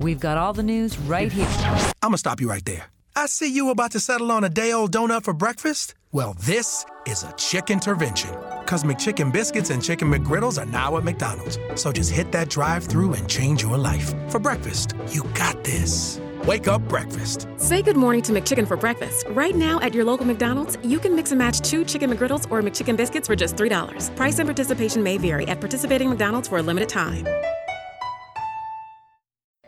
We've got all the news right here. I'm gonna stop you right there. I see you about to settle on a day old donut for breakfast. Well, this is a chicken intervention. Cause McChicken biscuits and chicken McGriddles are now at McDonald's. So just hit that drive through and change your life. For breakfast, you got this. Wake up breakfast. Say good morning to McChicken for breakfast. Right now at your local McDonald's, you can mix and match two chicken McGriddles or McChicken biscuits for just $3. Price and participation may vary at participating McDonald's for a limited time.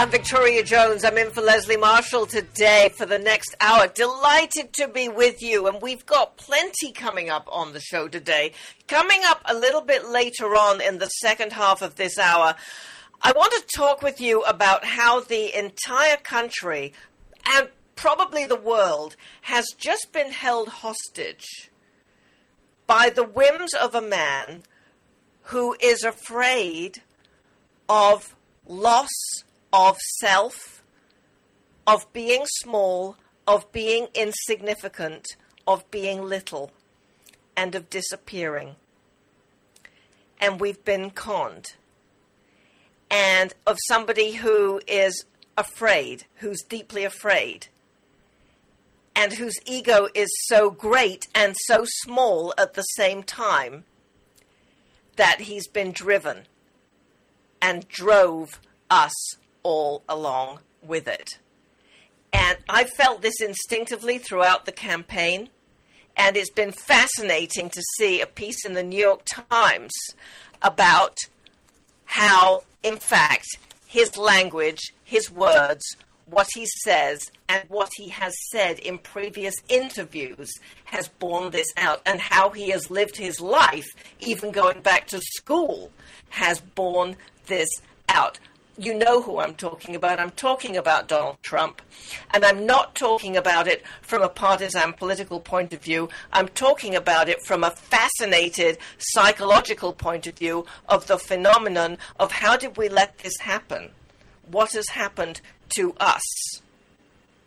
I'm Victoria Jones. I'm in for Leslie Marshall today for the next hour. Delighted to be with you, and we've got plenty coming up on the show today. Coming up a little bit later on in the second half of this hour, I want to talk with you about how the entire country and probably the world has just been held hostage by the whims of a man who is afraid of loss of self, of being small, of being insignificant, of being little, and of disappearing. And we've been conned. And of somebody who is afraid, who's deeply afraid, and whose ego is so great and so small at the same time that he's been driven and drove us all along with it. And I felt this instinctively throughout the campaign. And it's been fascinating to see a piece in the New York Times about how, in fact, his language, his words, what he says, and what he has said in previous interviews has borne this out, and how he has lived his life, even going back to school, has borne this out you know who I'm talking about. I'm talking about Donald Trump. And I'm not talking about it from a partisan political point of view. I'm talking about it from a fascinated psychological point of view of the phenomenon of how did we let this happen? What has happened to us?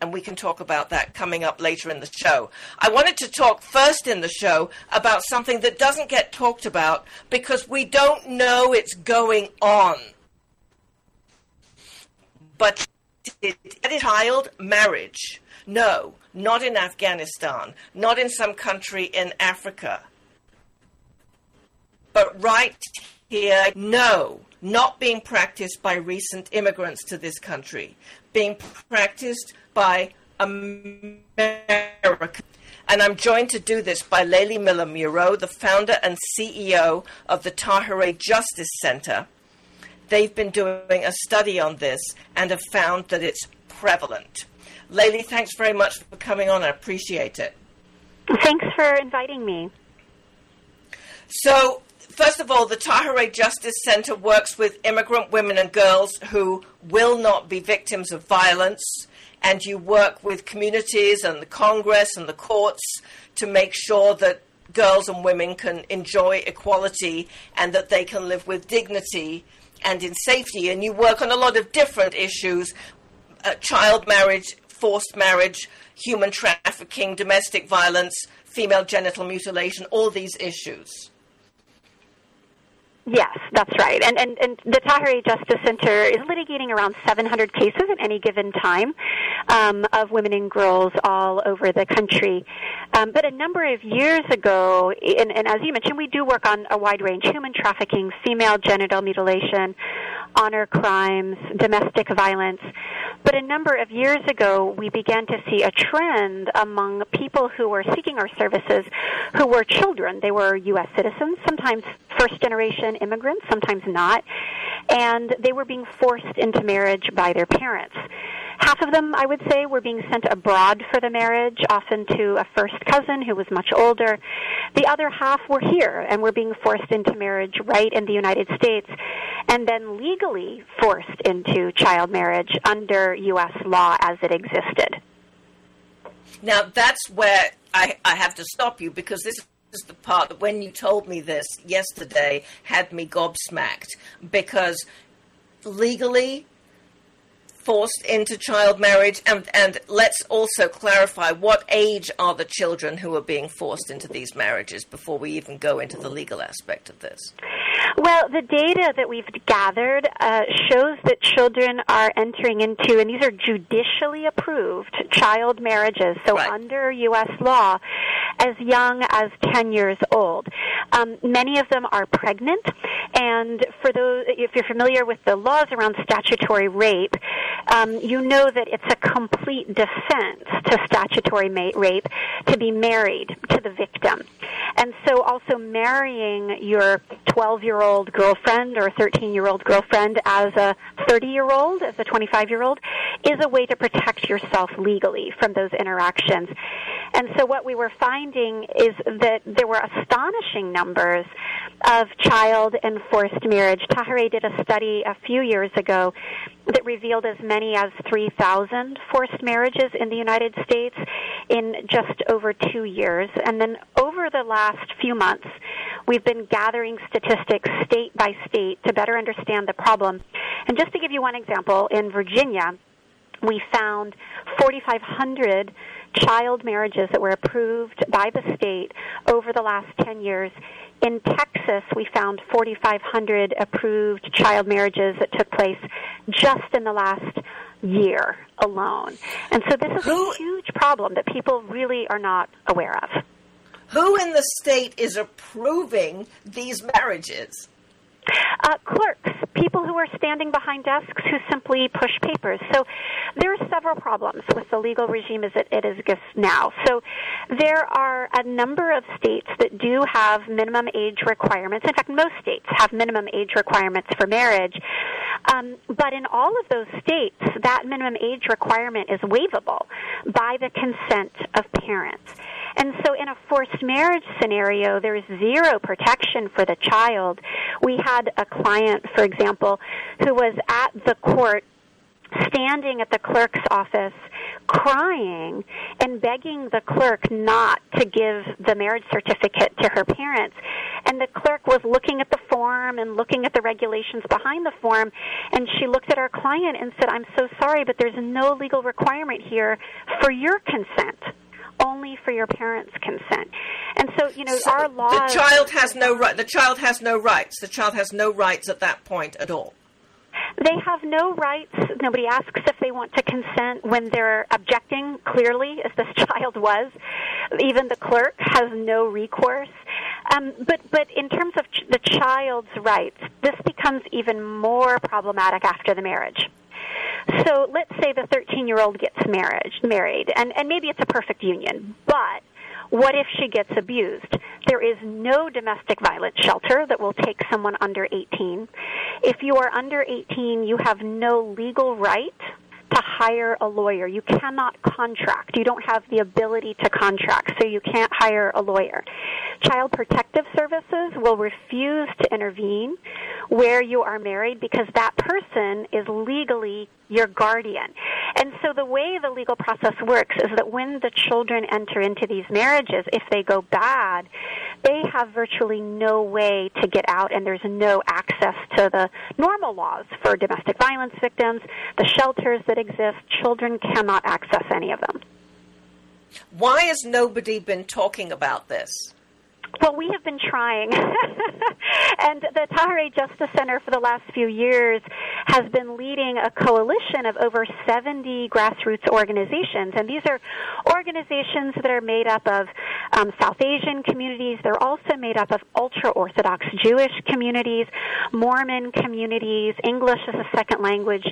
And we can talk about that coming up later in the show. I wanted to talk first in the show about something that doesn't get talked about because we don't know it's going on but child marriage, no, not in Afghanistan, not in some country in Africa. But right here, no, not being practiced by recent immigrants to this country, being practiced by America. And I'm joined to do this by Layli Miller Muro, the founder and CEO of the Tahirih Justice Center, they've been doing a study on this and have found that it's prevalent. Layli, thanks very much for coming on. I appreciate it. Thanks for inviting me. So, first of all, the Tahirih Justice Center works with immigrant women and girls who will not be victims of violence, and you work with communities and the Congress and the courts to make sure that girls and women can enjoy equality and that they can live with dignity and in safety. And you work on a lot of different issues uh, child marriage, forced marriage, human trafficking, domestic violence, female genital mutilation, all these issues. Yes, that's right. And, and, and the Tahirih Justice Center is litigating around 700 cases at any given time um, of women and girls all over the country. Um, but a number of years ago, and, and as you mentioned, we do work on a wide range human trafficking, female genital mutilation, honor crimes, domestic violence. But a number of years ago, we began to see a trend among people who were seeking our services who were children. They were U.S. citizens, sometimes first generation immigrants, sometimes not. And they were being forced into marriage by their parents. half of them, I would say, were being sent abroad for the marriage, often to a first cousin who was much older. The other half were here and were being forced into marriage right in the United States and then legally forced into child marriage under U.S. law as it existed. Now, that's where I, I have to stop you because this is the part that when you told me this yesterday had me gobsmacked because legally forced into child marriage and and let's also clarify what age are the children who are being forced into these marriages before we even go into the legal aspect of this well, the data that we've gathered uh, shows that children are entering into, and these are judicially approved child marriages, so right. under U.S. law, as young as 10 years old. Um, many of them are pregnant, and for those, if you're familiar with the laws around statutory rape, um, you know that it's a complete defense to statutory ma- rape to be married to the victim. And so also marrying your 12 year old girlfriend or a 13 year old girlfriend as a 30 year old, as a 25 year old, is a way to protect yourself legally from those interactions. And so what we were finding is that there were astonishing numbers of child and forced marriage. Tahirih did a study a few years ago that revealed as many as 3,000 forced marriages in the United States in just over two years. And then over the last few months, we've been gathering statistics state by state to better understand the problem. And just to give you one example, in Virginia, we found 4,500 child marriages that were approved by the state over the last 10 years. In Texas, we found 4,500 approved child marriages that took place just in the last year alone. And so this is Who- a huge problem that people really are not aware of. who in the state is approving these marriages Uh, clerks, people who are standing behind desks who simply push papers. So there are several problems with the legal regime as it, it exists now. So there are a number of states that do have minimum age requirements. In fact, most states have minimum age requirements for marriage. Um, but in all of those states, that minimum age requirement is waivable by the consent of parents. And so in a forced marriage scenario, there's zero protection for the child. We had a client, for example, who was at the court standing at the clerk's office crying and begging the clerk not to give the marriage certificate to her parents. And the clerk was looking at the form and looking at the regulations behind the form, and she looked at our client and said, I'm so sorry, but there's no legal requirement here for your consent. Only for your parents' consent, and so you know our laws. the child has no right the child has no rights the child has no rights at that point at all They have no rights. Nobody asks if they want to consent when they're objecting clearly, as this child was. Even the clerk has no recourse. Um, but but in terms of ch- the child's rights, this becomes even more problematic after the marriage. So let's say the 13 year old gets married, married, and, and maybe it's a perfect union, but what if she gets abused? There is no domestic violence shelter that will take someone under 18. If you are under 18, you have no legal right to hire a lawyer. You cannot contract. You don't have the ability to contract, so you can't hire a lawyer. Child Protective Services will refuse to intervene where you are married because that person is legally your guardian. And so the way the legal process works is that when the children enter into these marriages, if they go bad, they have virtually no way to get out and there's no access to the normal laws for domestic violence victims, the shelters that exist. Children cannot access any of them. why has nobody been talking about this Well, we have been trying. and the Tahirih Justice Center for the last few years has been leading a coalition of over 70 grassroots organizations. And these are organizations that are made up of um, South Asian communities. They're also made up of ultra Orthodox Jewish communities, Mormon communities, English as a second language,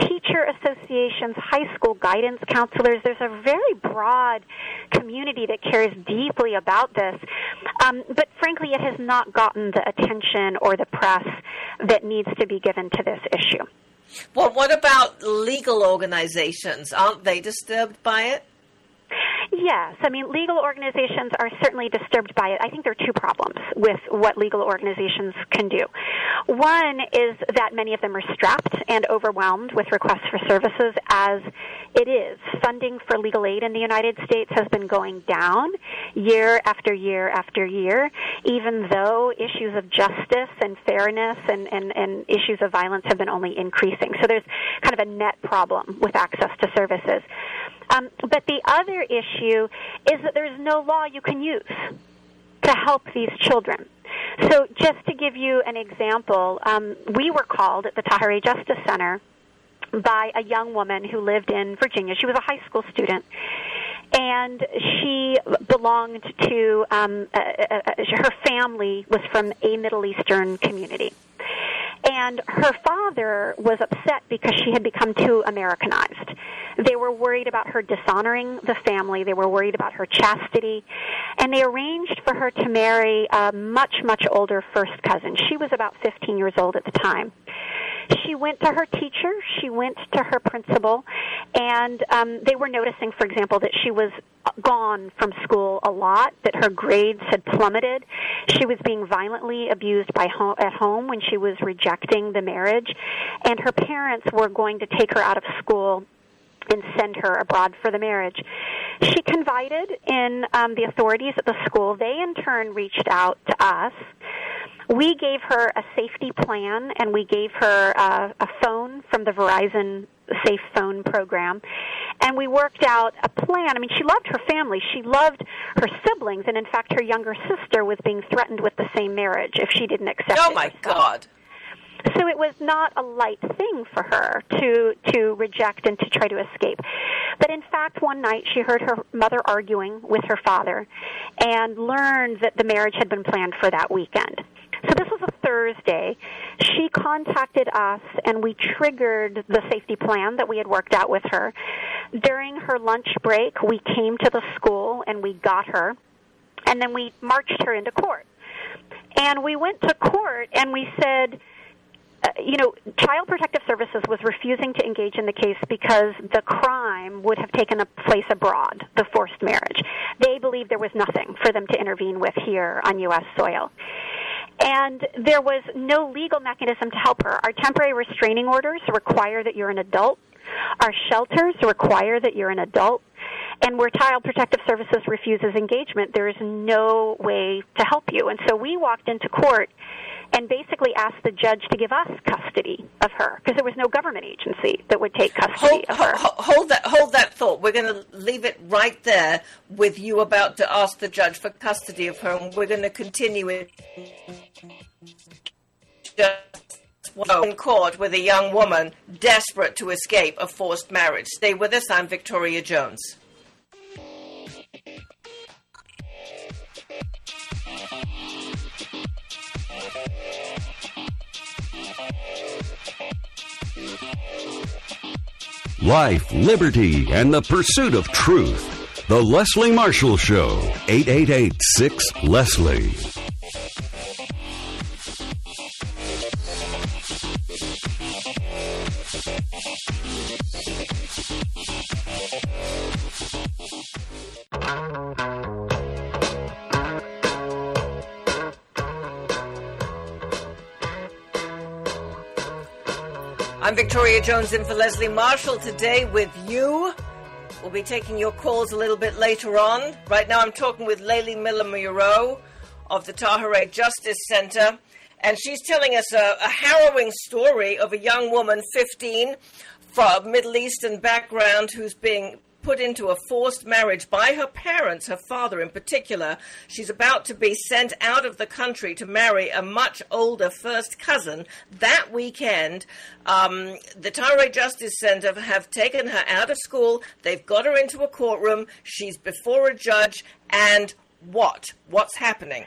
teacher associations, high school guidance counselors. There's a very broad community that cares deeply about this. Um, but frankly, it has not gotten the attention or the press that needs to be given to this issue. Well, what about legal organizations? Aren't they disturbed by it? Yes, I mean, legal organizations are certainly disturbed by it. I think there are two problems with what legal organizations can do. One is that many of them are strapped and overwhelmed with requests for services as it is. Funding for legal aid in the United States has been going down year after year after year, even though issues of justice and fairness and, and, and issues of violence have been only increasing. So there's kind of a net problem with access to services. Um, but the other issue is that there's no law you can use to help these children. So, just to give you an example, um, we were called at the Tahirih Justice Center by a young woman who lived in Virginia. She was a high school student. And she belonged to, um, uh, uh her family was from a Middle Eastern community. And her father was upset because she had become too Americanized. They were worried about her dishonoring the family. They were worried about her chastity. And they arranged for her to marry a much, much older first cousin. She was about 15 years old at the time. She went to her teacher, she went to her principal, and um, they were noticing, for example, that she was gone from school a lot, that her grades had plummeted. She was being violently abused by ho- at home when she was rejecting the marriage, and her parents were going to take her out of school and send her abroad for the marriage. She confided in um, the authorities at the school. They, in turn, reached out to us. We gave her a safety plan, and we gave her uh, a phone from the Verizon Safe Phone program. And we worked out a plan. I mean, she loved her family. She loved her siblings, and in fact, her younger sister was being threatened with the same marriage if she didn't accept oh it. Oh my God! So it was not a light thing for her to to reject and to try to escape. But in fact, one night she heard her mother arguing with her father and learned that the marriage had been planned for that weekend. So this was a Thursday. She contacted us and we triggered the safety plan that we had worked out with her. During her lunch break, we came to the school and we got her and then we marched her into court. And we went to court and we said, uh, you know, Child Protective Services was refusing to engage in the case because the crime would have taken place abroad, the forced marriage. They believed there was nothing for them to intervene with here on U.S. soil. And there was no legal mechanism to help her. Our temporary restraining orders require that you're an adult. Our shelters require that you're an adult. And where Child Protective Services refuses engagement, there is no way to help you. And so we walked into court and basically asked the judge to give us custody of her because there was no government agency that would take custody hold, of her. Hold, hold that, hold that thought. We're going to leave it right there with you about to ask the judge for custody of her, and we're going to continue it in court with a young woman desperate to escape a forced marriage. Stay with us. I'm Victoria Jones. Life, liberty, and the pursuit of truth. The Leslie Marshall Show, 888 6 Leslie. I'm Victoria Jones in for Leslie Marshall today with you. We'll be taking your calls a little bit later on. Right now, I'm talking with Layli Miller Muro of the Tahirih Justice Center, and she's telling us a, a harrowing story of a young woman, 15, from Middle Eastern background, who's being put into a forced marriage by her parents, her father in particular. She's about to be sent out of the country to marry a much older first cousin. That weekend, um, the Tahirih Justice Center have taken her out of school. They've got her into a courtroom. She's before a judge. And what? What's happening?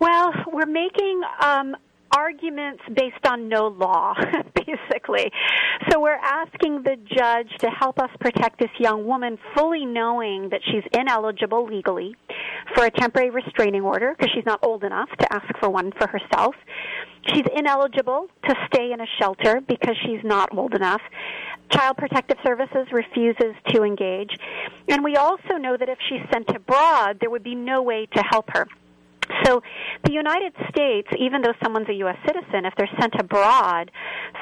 Well, we're making um, arguments based on no law, basically. So we're asking the judge to help us protect this young woman, fully knowing that she's ineligible legally for a temporary restraining order because she's not old enough to ask for one for herself. She's ineligible to stay in a shelter because she's not old enough. Child Protective Services refuses to engage. And we also know that if she's sent abroad, there would be no way to help her. So, the United States, even though someone's a U.S. citizen, if they're sent abroad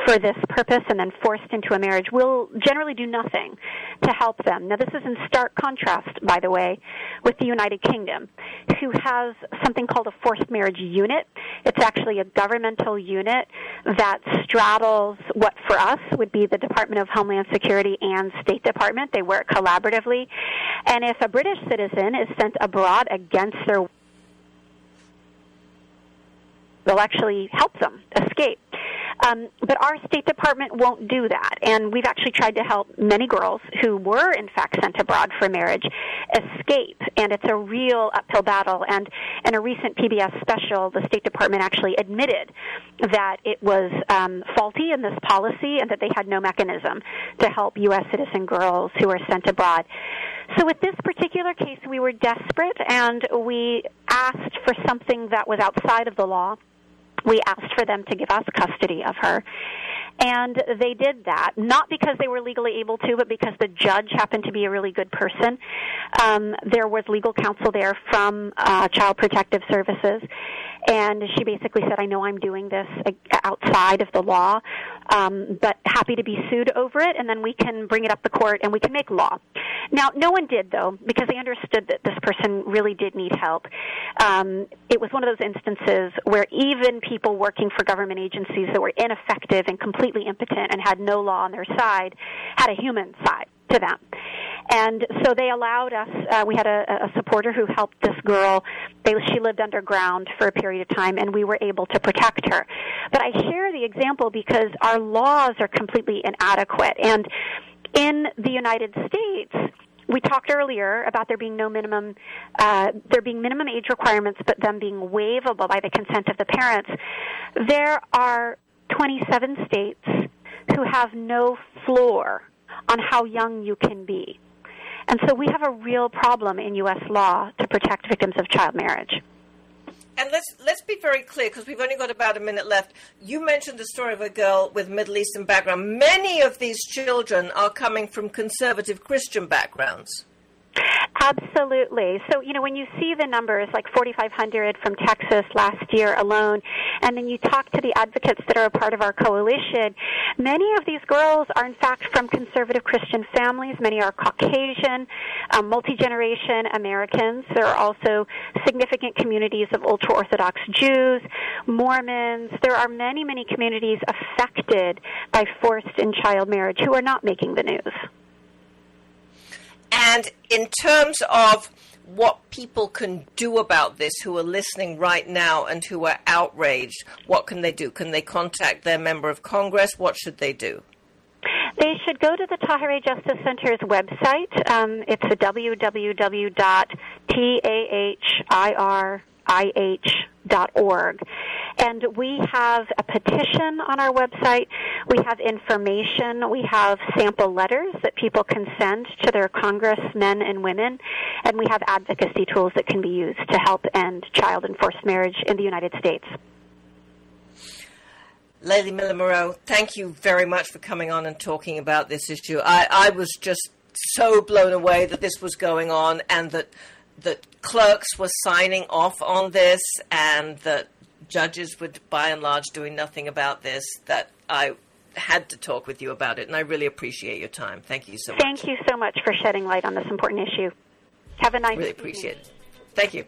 for this purpose and then forced into a marriage, will generally do nothing to help them. Now, this is in stark contrast, by the way, with the United Kingdom, who has something called a forced marriage unit. It's actually a governmental unit that straddles what for us would be the Department of Homeland Security and State Department. They work collaboratively. And if a British citizen is sent abroad against their will actually help them escape. Um, but our State Department won't do that. And we've actually tried to help many girls who were, in fact, sent abroad for marriage escape. And it's a real uphill battle. And in a recent PBS special, the State Department actually admitted that it was um, faulty in this policy and that they had no mechanism to help U.S. citizen girls who are sent abroad. So with this particular case, we were desperate and we asked for something that was outside of the law we asked for them to give us custody of her. And they did that, not because they were legally able to, but because the judge happened to be a really good person. Um, there was legal counsel there from uh, Child Protective Services and she basically said, "I know I'm doing this outside of the law, um, but happy to be sued over it, and then we can bring it up the court and we can make law." Now, no one did though, because they understood that this person really did need help. Um, it was one of those instances where even people working for government agencies that were ineffective and completely impotent and had no law on their side had a human side to them. And so they allowed us, uh, we had a, a supporter who helped this girl. They, she lived underground for a period of time, and we were able to protect her. But I share the example because our laws are completely inadequate. And in the United States, we talked earlier about there being no minimum, uh, there being minimum age requirements, but them being waivable by the consent of the parents. There are 27 states who have no floor on how young you can be. And so we have a real problem in U.S. law to protect victims of child marriage. And let's let's be very clear because we've only got about a minute left. You mentioned the story of a girl with Middle Eastern background. Many of these children are coming from conservative Christian backgrounds. Absolutely. So, you know, when you see the numbers, like 4,500 from Texas last year alone, and then you talk to the advocates that are a part of our coalition, many of these girls are in fact from conservative Christian families. Many are Caucasian, um, multi-generation Americans. There are also significant communities of ultra-Orthodox Jews, Mormons. There are many, many communities affected by forced and child marriage who are not making the news. And in terms of what people can do about this who are listening right now and who are outraged, what can they do? Can they contact their member of Congress? What should they do? They should go to the Tahirih Justice Center's website. Um, it's a www.tahirih.org. And we have a petition on our website. We have information. We have sample letters that people can send to their congressmen and women. And we have advocacy tools that can be used to help end child and forced marriage in the United States. Layli Miller Muro, thank you very much for coming on and talking about this issue. I, I was just so blown away that this was going on and that that clerks were signing off on this and that judges were by and large doing nothing about this that I had to talk with you about it and I really appreciate your time. Thank you so much. Thank you so much for shedding light on this important issue. Have a nice Really appreciate it. Thank you.